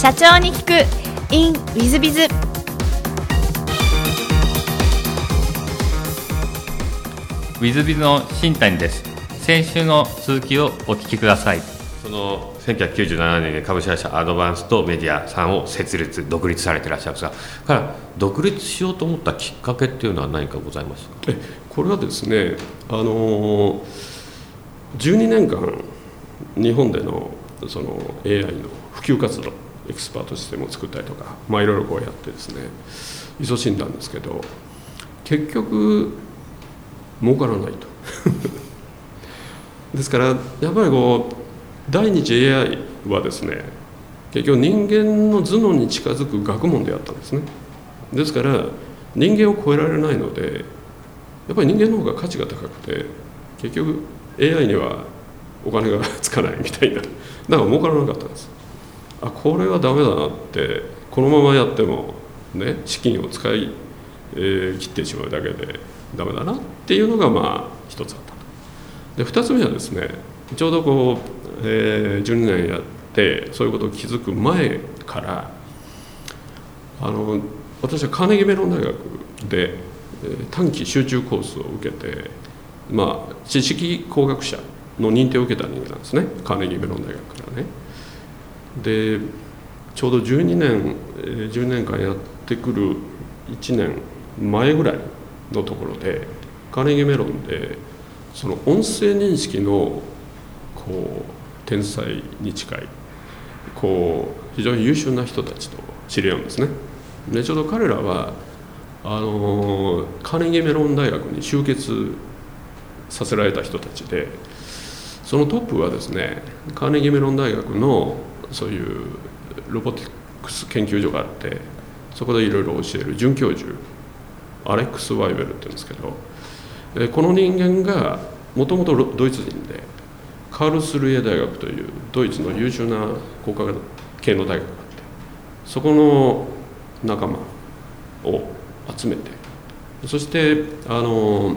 社長に聞く。In ウィズビズウィズビズの新谷です。先週の続きをお聞きください。その1997年に株式会社アドバンスとメディアさんを設立独立されていらっしゃるんですがから独立しようと思ったきっかけっていうのは何かございます？かえこれはですねあの12年間日本でのその AI の普及活動エクスパートシステムを作ったりとかまあいろいろこうやってですね勤しんだんですけど結局儲からないと。ですからやっぱりこう第二次 AI はですね結局人間の頭脳に近づく学問であったんですね。ですから人間を超えられないのでやっぱり人間の方が価値が高くて結局 AI にはお金がつかないみたいなだから儲からなかったんです。あこれはダメだなってこのままやってもね資金を使い、えー、切ってしまうだけでダメだなっていうのがまあ一つあったで二つ目はですねちょうどこうえー、12年やってそういうことを気づく前からあの私はカーネギーメロン大学で、えー、短期集中コースを受けて、まあ、知識工学者の認定を受けた人間なんですねカーネギーメロン大学からね。でちょうど12年、12年間やってくる1年前ぐらいのところでカーネギーメロンでその音声認識のこう天才に近いこう非常に優秀な人たちと知り合うんですね。でちょうど彼らはあのカーネギーメロン大学に集結させられた人たちでそのトップはですねカーネギーメロン大学のそういうロボティクス研究所があってそこでいろいろ教える准教授アレックス・ワイベルって言うんですけどこの人間がもともとドイツ人でカールスルイエ大学というドイツの優秀な工科系の大学があってそこの仲間を集めてそしてあの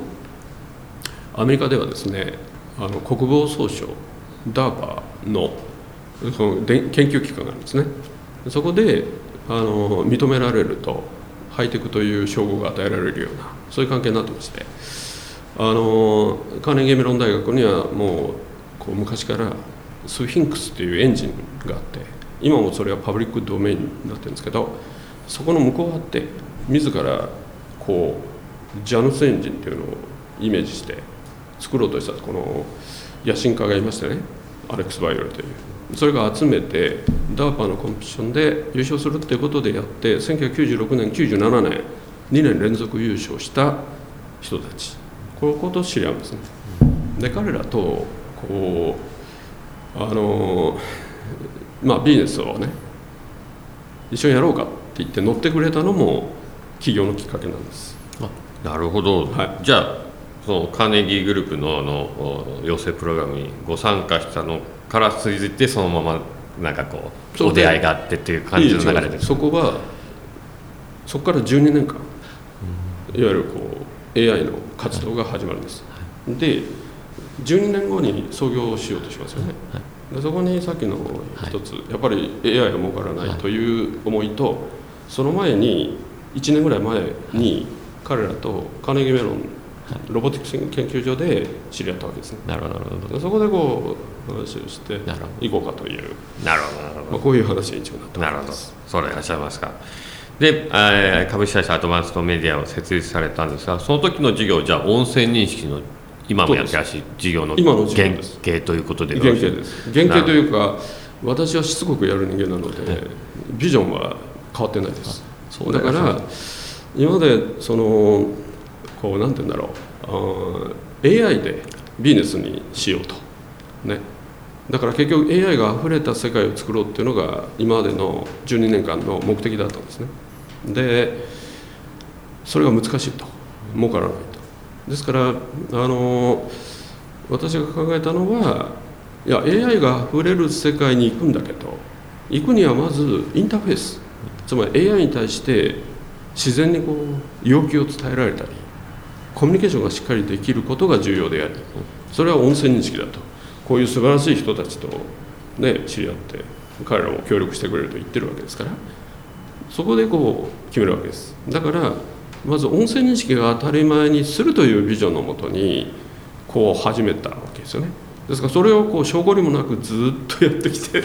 アメリカではですねあの国防総省 DARPA のその研究機関があるんですね。そこであの認められるとハイテクという称号が与えられるようなそういう関係になってましてあのカーネギーメロン大学にはもうこう昔からスフィンクスっていうエンジンがあって今もそれはパブリックドメインになってるんですけどそこの向こうを張って自らこうジャヌスエンジンっていうのをイメージして作ろうとしたこの野心家がいましてねアレックス・ワイベルというそれが集めて DARPA のコンペティションで優勝するっていうことでやって1996年97年2年連続優勝した人たち。このことを知り合うんですね。で彼らとこうあのまあビジネスをね一緒にやろうかって言って乗ってくれたのも企業のきっかけなんです。なるほど、はい、じゃあそのカーネギーグループのあの養成プログラムにご参加したのから続いてそのままなんかこうお出会いがあってっていう感じの流れで。そこはそこから12年間、うん、いわゆるこう AI の活動が始まるんです、はい、で12年後に創業しようとしますよね、でそこにさっきの一つ、やっぱり AI が儲からないという思いと、その前に1年ぐらい前に彼らとカーネギーメロンロボティクス研究所で知り合ったわけですね。なるほどなるほど。そこでこう話をしていこうかという。なるほどなるほど。まあこういう話に一応なってなるほど。そうでいらっしゃいますか。で、えー、株式会社アドバンストメディアを設立されたんですが、その時の授業じゃあ音声認識の今もやってらしい事業の原型ということで原型です原型というか私はしつこくやる人間なので、ビジョンは変わってないですだから今までそのこうなんて言うんだろう。AI でビジネスにしようと。ね。だから結局 AI が溢れた世界を作ろうっていうのが今までの12年間の目的だったんですね。でそれが難しいと。儲からないと。ですからあの私が考えたのはいや AI が溢れる世界に行くんだけど行くにはまずインターフェース。つまり AI に対して自然にこう要求を伝えられたりコミュニケーションがしっかりできることが重要でありそれは音声認識だと。こういう素晴らしい人たちと、ね、知り合って彼らも協力してくれると言ってるわけですから。そこでこう決めるわけです。だからまず音声認識が当たり前にするというビジョンのもとにこう始めたわけですよね。ですからそれをこう証拠りもなくずっとやってきて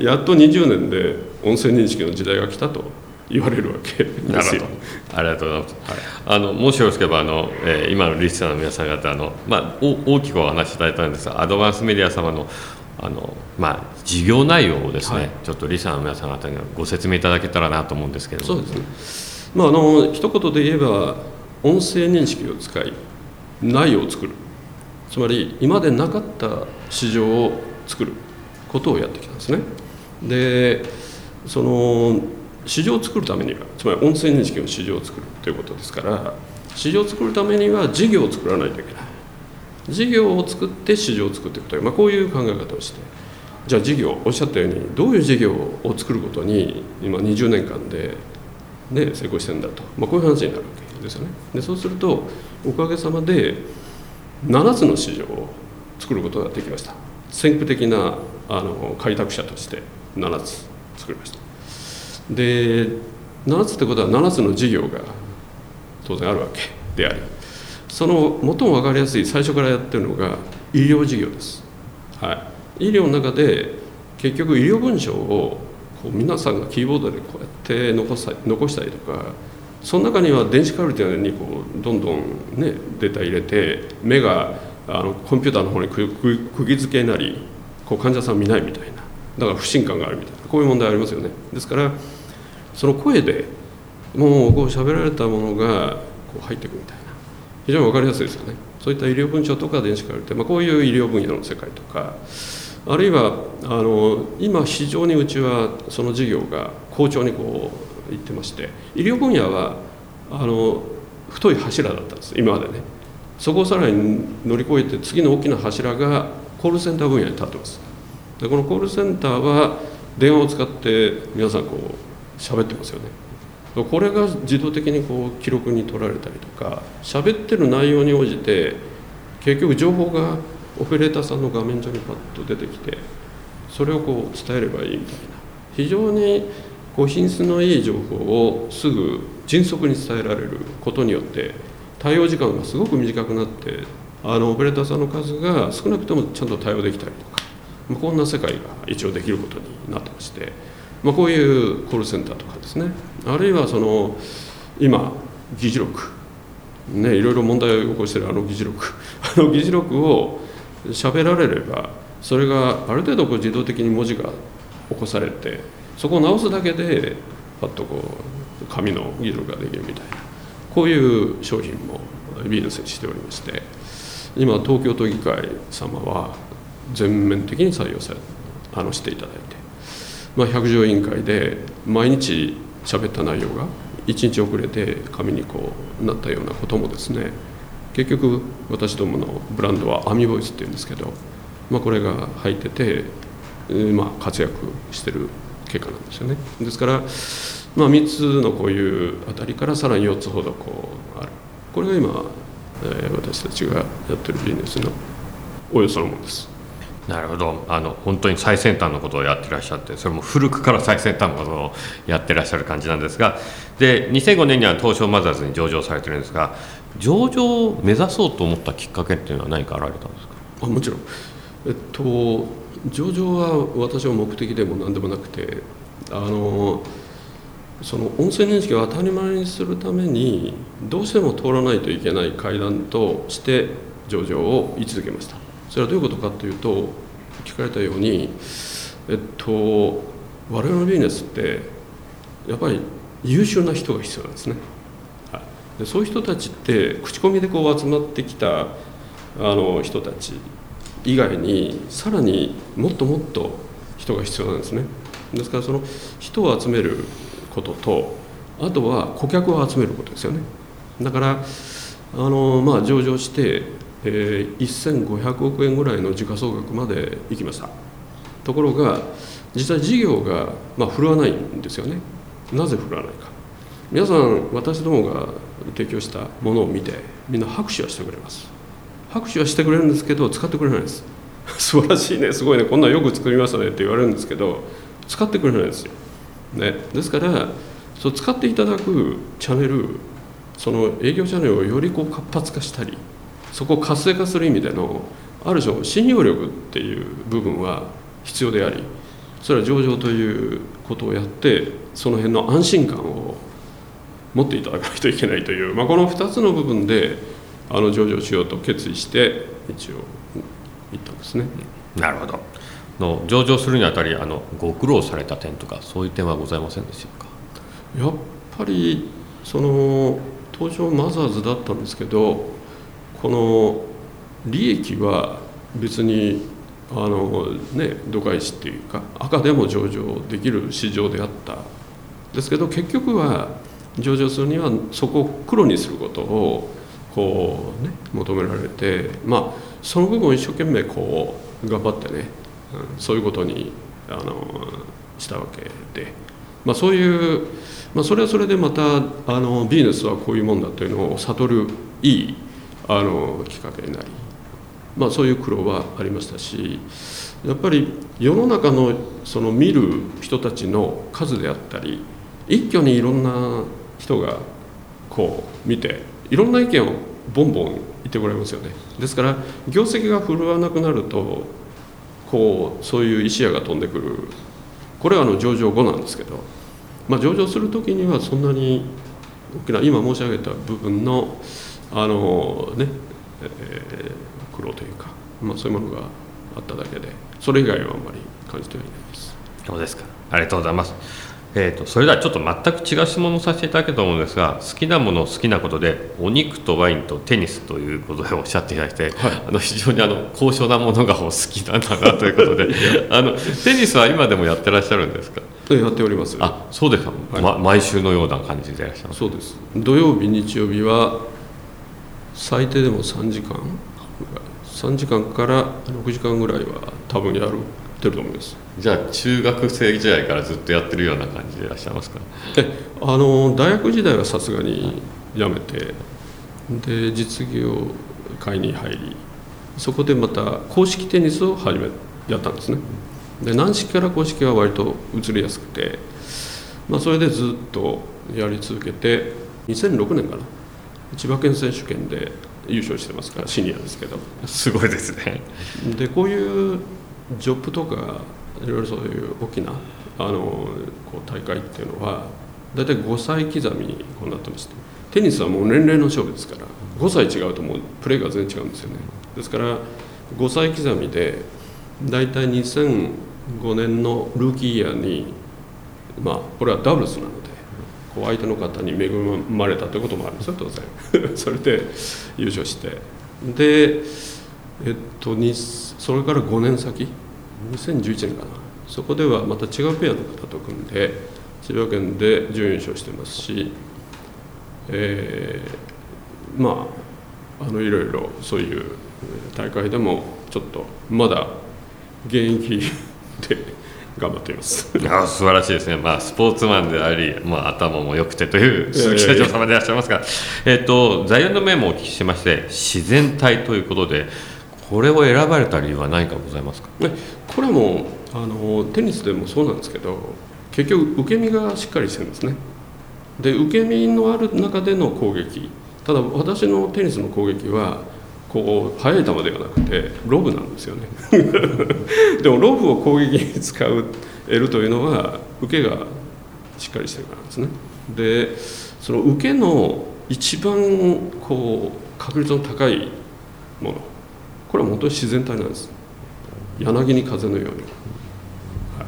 やっと20年で音声認識の時代が来たと。言われるわけですよ。ありがとうございます。はい、あのもしよろしければあの、えー、今のリスナーの皆さん方あのまあお大きくお話しいただいたんですが、アドバンスメディア様のあのまあ事業内容をですね、はい、ちょっとリスナーの皆さん方にご説明いただけたらなと思うんですけれども。そうですね。まああの一言で言えば音声認識を使い内容を作る。つまり今までなかった市場を作ることをやってきたんですね。でその市場を作るためにはつまり音声認識の市場を作るということですから市場を作るためには事業を作らないといけない。事業を作って市場を作っていくという、まあ、こういう考え方をして。じゃあ事業おっしゃったようにどういう事業を作ることに今20年間で、ね、成功してるんだと、まあ、こういう話になるわけですよね。でそうするとおかげさまで7つの市場を作ることができました。先駆的なあの開拓者として7つ作りました。で7つってことは7つの事業が当然あるわけでありその最も分かりやすい最初からやってるのが医療事業です、はい、医療の中で結局医療文書をこう皆さんがキーボードでこうやって残さ残したりとかその中には電子カルテにこうどんどんねデータ入れて目があのコンピューターの方にく釘付けになりこう患者さん見ないみたいな。だから不信感があるみたいな。こういう問題ありますよね。ですからその声でもうこう喋られたものがこう入ってくみたいな。非常に分かりやすいですよね。そういった医療文書とか電子カルテ、まあ、こういう医療分野の世界とか。あるいはあの今非常にうちはその事業が好調にこういってまして。医療分野はあの太い柱だったんです。今までね。そこをさらに乗り越えて次の大きな柱がコールセンター分野に立ってます。でこのコールセンターは電話を使って皆さんこう喋ってますよね。これが自動的にこう記録に取られたりとか喋ってる内容に応じて結局情報がオペレーターさんの画面上にパッと出てきてそれをこう伝えればいいみたいな。非常にこう品質のいい情報をすぐ迅速に伝えられることによって対応時間がすごく短くなってあのオペレーターさんの数が少なくともちゃんと対応できたりとか、まあ、こんな世界が一応できることになってまして。まあ、こういうコールセンターとかですね。あるいはその今議事録。ねいろいろ問題を起こしているあの議事録。あの議事録を喋られればそれがある程度こう自動的に文字が起こされてそこを直すだけでパッとこう紙の議事録ができるみたいな。こういう商品もビジネスにしておりまして今東京都議会様は全面的に採用されあのしていただいて。まあ、百条委員会で毎日喋った内容が1日遅れて紙にこうなったようなこともですね結局私どものブランドはアミボイスっていうんですけど、まあ、これが入ってて、まあ、活躍してる結果なんですよね。ですから、まあ、3つのこういうあたりからさらに4つほどこうある。これが今、えー、私たちがやってるビジネスのおよそのものです。なるほど。あの本当に最先端のことをやってらっしゃってそれも古くから最先端のことをやってらっしゃる感じなんですが。で2005年には東証マザーズに上場されてるんですが上場を目指そうと思ったきっかけっていうのは何かあられたんですか？あもちろん、えっと、上場は私は目的でも何でもなくてあのその音声認識を当たり前にするためにどうしても通らないといけない階段として上場を位置づけました。それはどういうことかというと聞かれたようにえっと我々のビジネスってやっぱり優秀な人が必要なんですね、はい、でそういう人たちって口コミでこう集まってきたあの人たち以外にさらにもっともっと人が必要なんですね。ですからその人を集めることとあとは顧客を集めることですよね。だからあのまあ上場してえー、1500億円ぐらいの時価総額まで行きました。ところが実際事業が、まあ、振るわないんですよね。なぜ振るわないか。皆さん私どもが提供したものを見てみんな拍手はしてくれます。拍手はしてくれるんですけど使ってくれないです。素晴らしいね。すごいね。こんなんよく作りましたね。って言われるんですけど使ってくれないですよ、ね、ですからそう使っていただくチャンネルその営業チャンネルをよりこう活発化したりそこを活性化する意味でのある種信用力っていう部分は必要でありそれは上場ということをやってその辺の安心感を持っていただかないといけないという、まあ、この2つの部分であの上場しようと決意して一応行ったんですね。なるほどの上場するにあたりあのご苦労された点とかそういう点はございませんでしょうか？やっぱりその東証マザーズだったんですけどこの利益は別にあのね度外視っていうか赤でも上場できる市場であったですけど結局は上場するにはそこを黒にすることをこうね求められてまあその部分を一生懸命こう頑張ってね、うん、そういうことにあのしたわけで、まあ、そういう、まあ、それはそれでまたあのビジネスはこういうもんだというのを悟るいいあのきっかけになり、まあ、そういう苦労はありましたしやっぱり世の中のその見る人たちの数であったり一挙にいろんな人がこう見ていろんな意見をボンボン言ってもらいますよね。ですから業績が振るわなくなるとこうそういう石屋が飛んでくる。これはあの上場後なんですけど、まあ、上場する時にはそんなに大きな今申し上げた部分のあのね、えー、苦労というか、まあ、そういうものがあっただけでそれ以外はあんまり感じてはいないです。そうですか。ありがとうございます。えーと、それではちょっと全く違う質問をさせていただけると思うんですが好きなもの好きなことでお肉とワインとテニスということでおっしゃっていただいて、はい、あの非常にあの高尚なものがお好きなんだなということで あのテニスは今でもやってらっしゃるんですか？やっておりますあそうですか、はい。ま、毎週のような感じでいらっしゃるそうです。土曜日日曜日は最低でも3時間3時間から6時間ぐらいは多分やるってると思います。じゃあ中学生時代からずっとやってるような感じでいらっしゃいますか？えあの大学時代はさすがに辞めてで実業界に入りそこでまた公式テニスを始めやったんですね。で軟式から公式は割と移りやすくて、まあ、それでずっとやり続けて2006年かな千葉県選手権で優勝してますからシニアですけど。すごいですね。でこういうジョップとかいろいろそういう大きなあのこう大会っていうのは大体5歳刻みにこうなってましてテニスはもう年齢の勝負ですから5歳違うともうプレーが全然違うんですよね。ですから5歳刻みで大体2005年のルーキーイヤーにまあこれはダブルスなの。でこう相手の方に恵まれたということもあるんですよ当然。それで優勝して。でえっとそれから5年先？2011年かな。そこではまた違うペアの方と組んで千葉県で準優勝してますし、えー、まああのいろいろそういう大会でもちょっとまだ現役で頑張っています。あ素晴らしいですね、まあ、スポーツマンであり、まあ、頭も良くてという鈴木社長様でいらっしゃいますが、えーと、座右の銘もお聞きしまして自然体ということでこれを選ばれた理由は何かございますか、ね、これもあのテニスでもそうなんですけど結局受け身がしっかりしてるんですね。で受け身のある中での攻撃。ただ私のテニスの攻撃はこう速い球ではなくてロブなんですよね。でもロブを攻撃に使う得るというのは受けがしっかりしてるからですね。でその受けの一番こう確率の高いもの。これは本当に自然体なんです。柳に風のように、は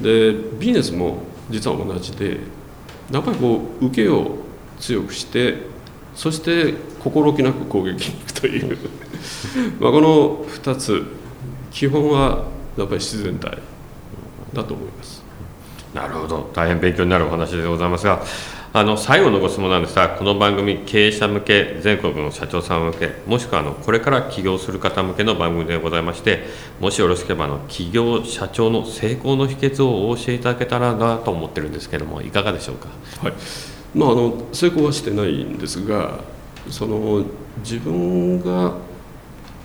い、でビジネスも実は同じでやっぱりこう受けを強くしてそして心置きなく攻撃に行くという。まあこの2つ。基本はやっぱり自然体だと思います。なるほど。大変勉強になるお話でございますがあの最後のご質問なんですがこの番組経営者向け全国の社長さん向けもしくはあのこれから起業する方向けの番組でございましてもしよろしければあの起業社長の成功の秘訣をお教えいただけたらなと思ってるんですけどもいかがでしょうか？はいまあ、あの成功はしてないんですがその自分が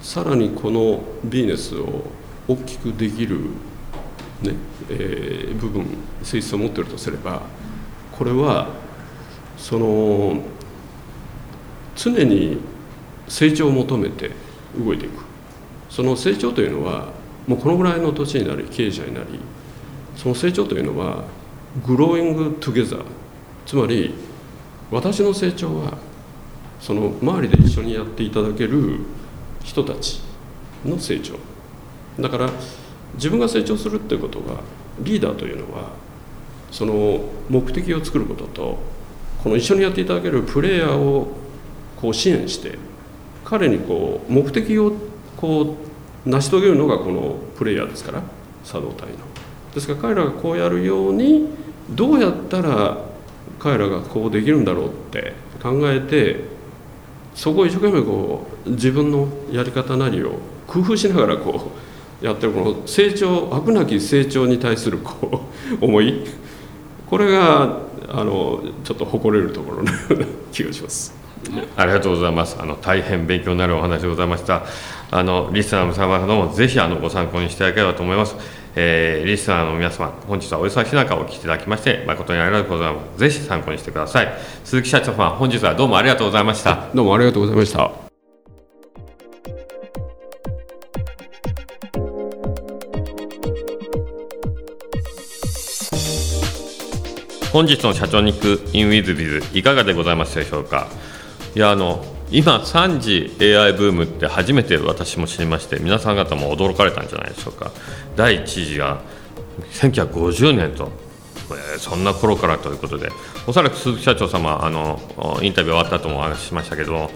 さらにこのビジネスを大きくできる、ねえー、部分性質を持っているとすればこれはその常に成長を求めて動いていく。その成長というのはもうこのぐらいの土地になり経営者になりその成長というのはグローイングトゥゲザーつまり私の成長はその周りで一緒にやっていただける人たちの成長だから自分が成長するっていうことはリーダーというのはその目的を作ることとこの一緒にやっていただけるプレイヤーをこう支援して彼にこう目的をこう成し遂げるのがこのプレイヤーですから作動体の。ですから彼らがこうやるようにどうやったら彼らがこうできるんだろうって考えてそこを一生懸命こう自分のやり方なりを工夫しながらこうやってるこの成長飽くなき成長に対するこう思いこれがあのちょっと誇れるところのような気がします。ありがとうございます。あの大変勉強になるお話でございました。あのリスナーの様もぜひあのご参考にしていただければと思います。えー、リスナーの皆様、本日はお忙しい中お聞きいただきまして、誠にありがとうございます。ぜひ参考にしてください。鈴木社長様、本日はどうもありがとうございました。どうもありがとうございました。本日の社長に行くインウィズビズいかがでございますでしょうか？いやあの今3次 AI ブームって初めて私も知りまして皆さん方も驚かれたんじゃないでしょうか。第1次が1950年と、えー、そんな頃からということでおそらく鈴木社長様あのインタビュー終わったともお話ししましたけど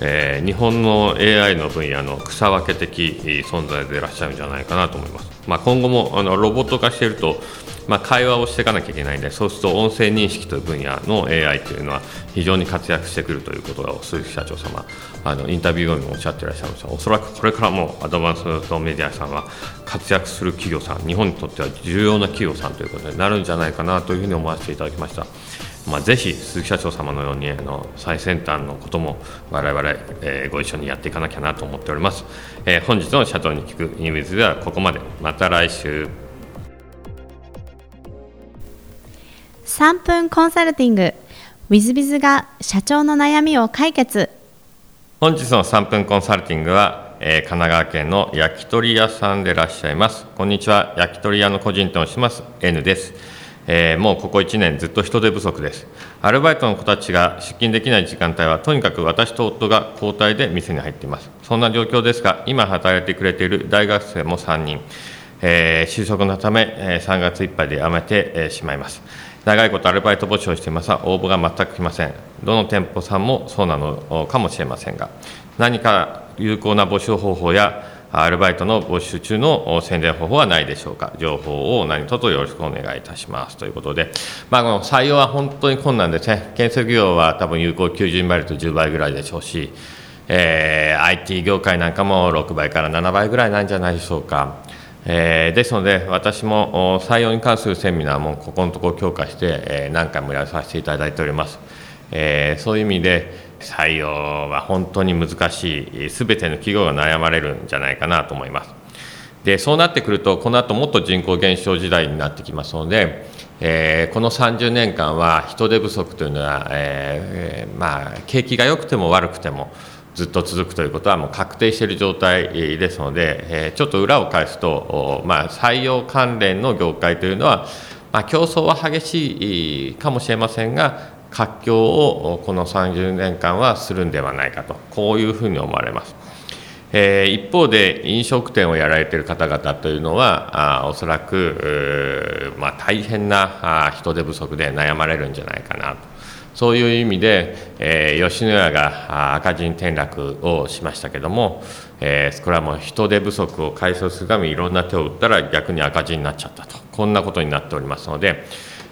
えー、日本の AI の分野の草分け的存在でいらっしゃるんじゃないかなと思います、まあ、今後もあのロボット化しているとまあ、会話をしていかなきゃいけないんでそうすると音声認識という分野の AI というのは非常に活躍してくるということが鈴木社長様あのインタビュー後にもおっしゃっていらっしゃいました。おそらくこれからもアドバンスのメディアさんは活躍する企業さん日本にとっては重要な企業さんということになるんじゃないかなというふうに思わせていただきました。まあ、ぜひ鈴木社長様のようにあの最先端のことも我々、えー、ご一緒にやっていかなきゃなと思っております、えー、本日の社長に聞くインウィズではここまで。また来週。3分コンサルティング。w i z b i が社長の悩みを解決。本日の3分コンサルティングは、えー、神奈川県の焼き鳥屋さんでいらっしゃいます。こんにちは。焼き鳥屋の個人店をします。N です、えー、もうここ1年ずっと人手不足です。アルバイトの子たちが出勤できない時間帯はとにかく私と夫が交代で店に入っています。そんな状況ですが今働いてくれている大学生も3人。えー、就職のため、えー、3月いっぱいで辞めて、えー、しまいます。長いことアルバイト募集をしていますが、応募が全く来ません。どの店舗さんもそうなのかもしれませんが、何か有効な募集方法や、アルバイトの募集中の宣伝方法はないでしょうか、情報を何卒よろしくお願いいたしますということで、まあ、この採用は本当に困難ですね、建設業は多分有効90倍と10倍ぐらいでしょうし、えー、IT 業界なんかも6倍から7倍ぐらいなんじゃないでしょうか。えー、ですので、私も採用に関するセミナーもここのところ強化して、えー、何回もやらさせていただいております。えー、そういう意味で、採用は本当に難しい、すべての企業が悩まれるんじゃないかなと思います。でそうなってくると、この後もっと人口減少時代になってきますので、えー、この30年間は人手不足というのは、えーまあ、景気が良くても悪くても、ずっと続くということはもう確定している状態ですので、ちょっと裏を返すと、まあ、採用関連の業界というのは、まあ、競争は激しいかもしれませんが、活況をこの30年間はするんではないかと、こういうふうに思われます。え、一方で飲食店をやられている方々というのはあおそらく、まあ、大変な人手不足で悩まれるんじゃないかなとそういう意味で、えー、吉野家が赤字に転落をしましたけども、えー、これはもう人手不足を解消するためにいろんな手を打ったら逆に赤字になっちゃったと、こんなことになっておりますので、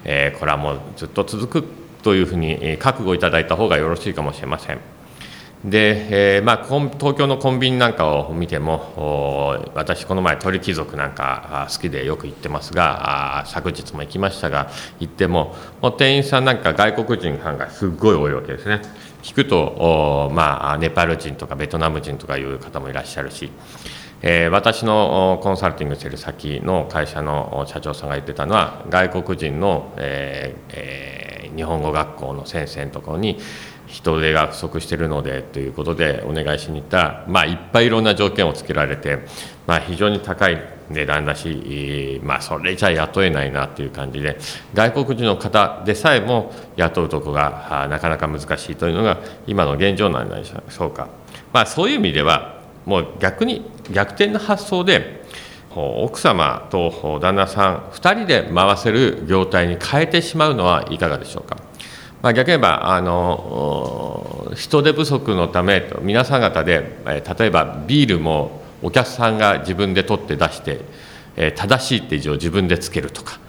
えー、これはもうずっと続くというふうに覚悟いただいた方がよろしいかもしれません。で、えーまあ、東京のコンビニなんかを見ても私この前鳥貴族なんか好きでよく行ってますが昨日も行きましたが行ってももう店員さんなんか外国人さんがすっごい多いわけですね。聞くと、まあ、ネパール人とかベトナム人とかいう方もいらっしゃるし、えー、私のコンサルティングしてる先の会社の社長さんが言ってたのは外国人の、えーえー、日本語学校の先生のところに人手が不足しているのでということでお願いしに行ったら、まあ、いっぱいいろんな条件をつけられて、まあ、非常に高い値段だし、まあ、それじゃ雇えないなという感じで外国人の方でさえも雇うとこがなかなか難しいというのが今の現状なんでしょうか、まあ、そういう意味ではもう逆に逆転の発想で奥様と旦那さん2人で回せる業態に変えてしまうのはいかがでしょうか。まあ、逆に言えばあの人手不足のため皆さん方で例えばビールもお客さんが自分で取って出してえ正しいって以上自分でつけるとか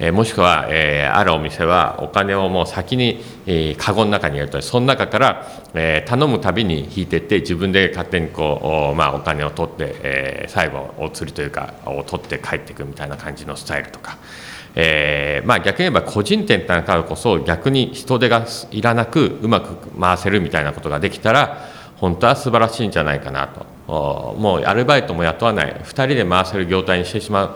えもしくは、え、あるお店はお金をもう先に、えー、カゴの中に入れるとその中から、え、頼むたびに引いていって自分で勝手にこう、まあ、お金を取って、え、最後お釣りというかを取って帰っていくみたいな感じのスタイルとか。えーまあ、逆に言えば個人店だからこそ逆に人手がいらなくうまく回せるみたいなことができたら本当は素晴らしいんじゃないかなと。もうアルバイトも雇わない。2人で回せる業態にしてしまう、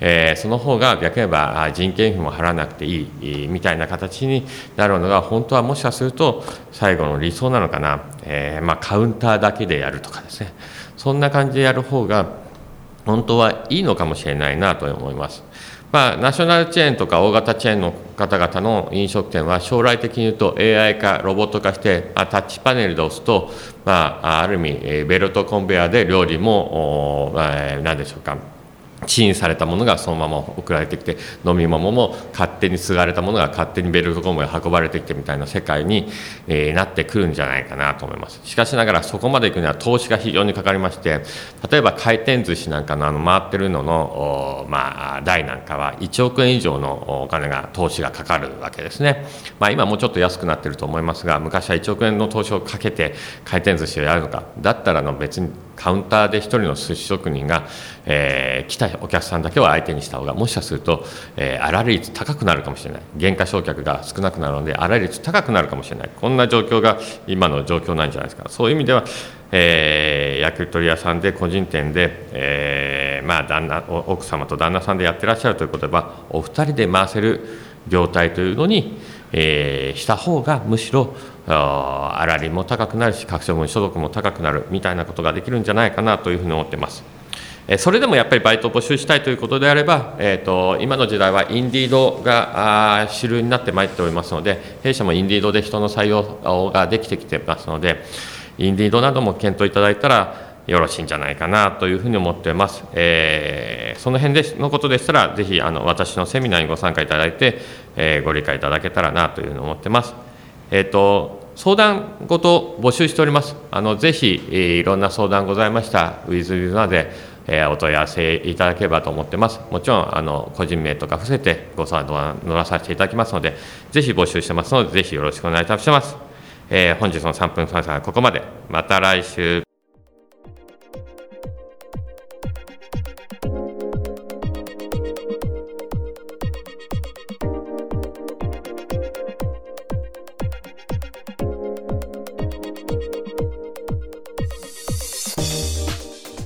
えー、その方が逆に言えば人件費も払わなくていいみたいな形になるのが本当はもしかすると最後の理想なのかな、えーまあ、カウンターだけでやるとかですね。そんな感じでやる方が本当はいいのかもしれないなと思います。まあ、ナショナルチェーンとか大型チェーンの方々の飲食店は将来的に言うと AI 化、ロボット化して、まあ、タッチパネルで押すと、まあ、ある意味、ベルトコンベヤーで料理も、何でしょうか、チンされたものがそのまま送られてきて飲み物も勝手に継がれたものが勝手にベルトコムへ運ばれてきてみたいな世界に、えー、なってくるんじゃないかなと思います。しかしながらそこまでいくには投資が非常にかかりまして例えば回転寿司なんかのあの回ってるのの、まあ、台なんかは1億円以上のお金が投資がかかるわけですね、まあ、今もうちょっと安くなってると思いますが昔は1億円の投資をかけて回転寿司をやるのか。だったらの別にカウンターで1人の寿司職人が、えー、来たお客さんだけを相手にした方がもしかすると、えー、粗利率高くなるかもしれない。減価償却が少なくなるので粗利率高くなるかもしれない。こんな状況が今の状況なんじゃないですか。そういう意味では、えー、焼き鳥屋さんで個人店で、えーまあ、旦那奥様と旦那さんでやってらっしゃるということはお二人で回せる業態というのに、えー、した方がむしろあ粗利も高くなるし、各処分所得も高くなるみたいなことができるんじゃないかなというふうに思ってます。それでもやっぱりバイトを募集したいということであれば、えーと、今の時代はインディードが主流になってまいっておりますので、弊社もインディードで人の採用ができてきてますので、インディードなども検討いただいたらよろしいんじゃないかなというふうに思ってます。えー、その辺でのことでしたら、ぜひあの私のセミナーにご参加いただいて、えー、ご理解いただけたらなというふうに思ってます。えーと、相談ごと募集しております。あのぜひ、えー、いろんな相談ございました、ウィズ・ウィズナで、えー、お問い合わせいただければと思ってます。もちろんあの個人名とか伏せてご相談乗らさせていただきますので、ぜひ募集してますので、ぜひよろしくお願いいたします。えー、本日の3分参加はここまで。また来週。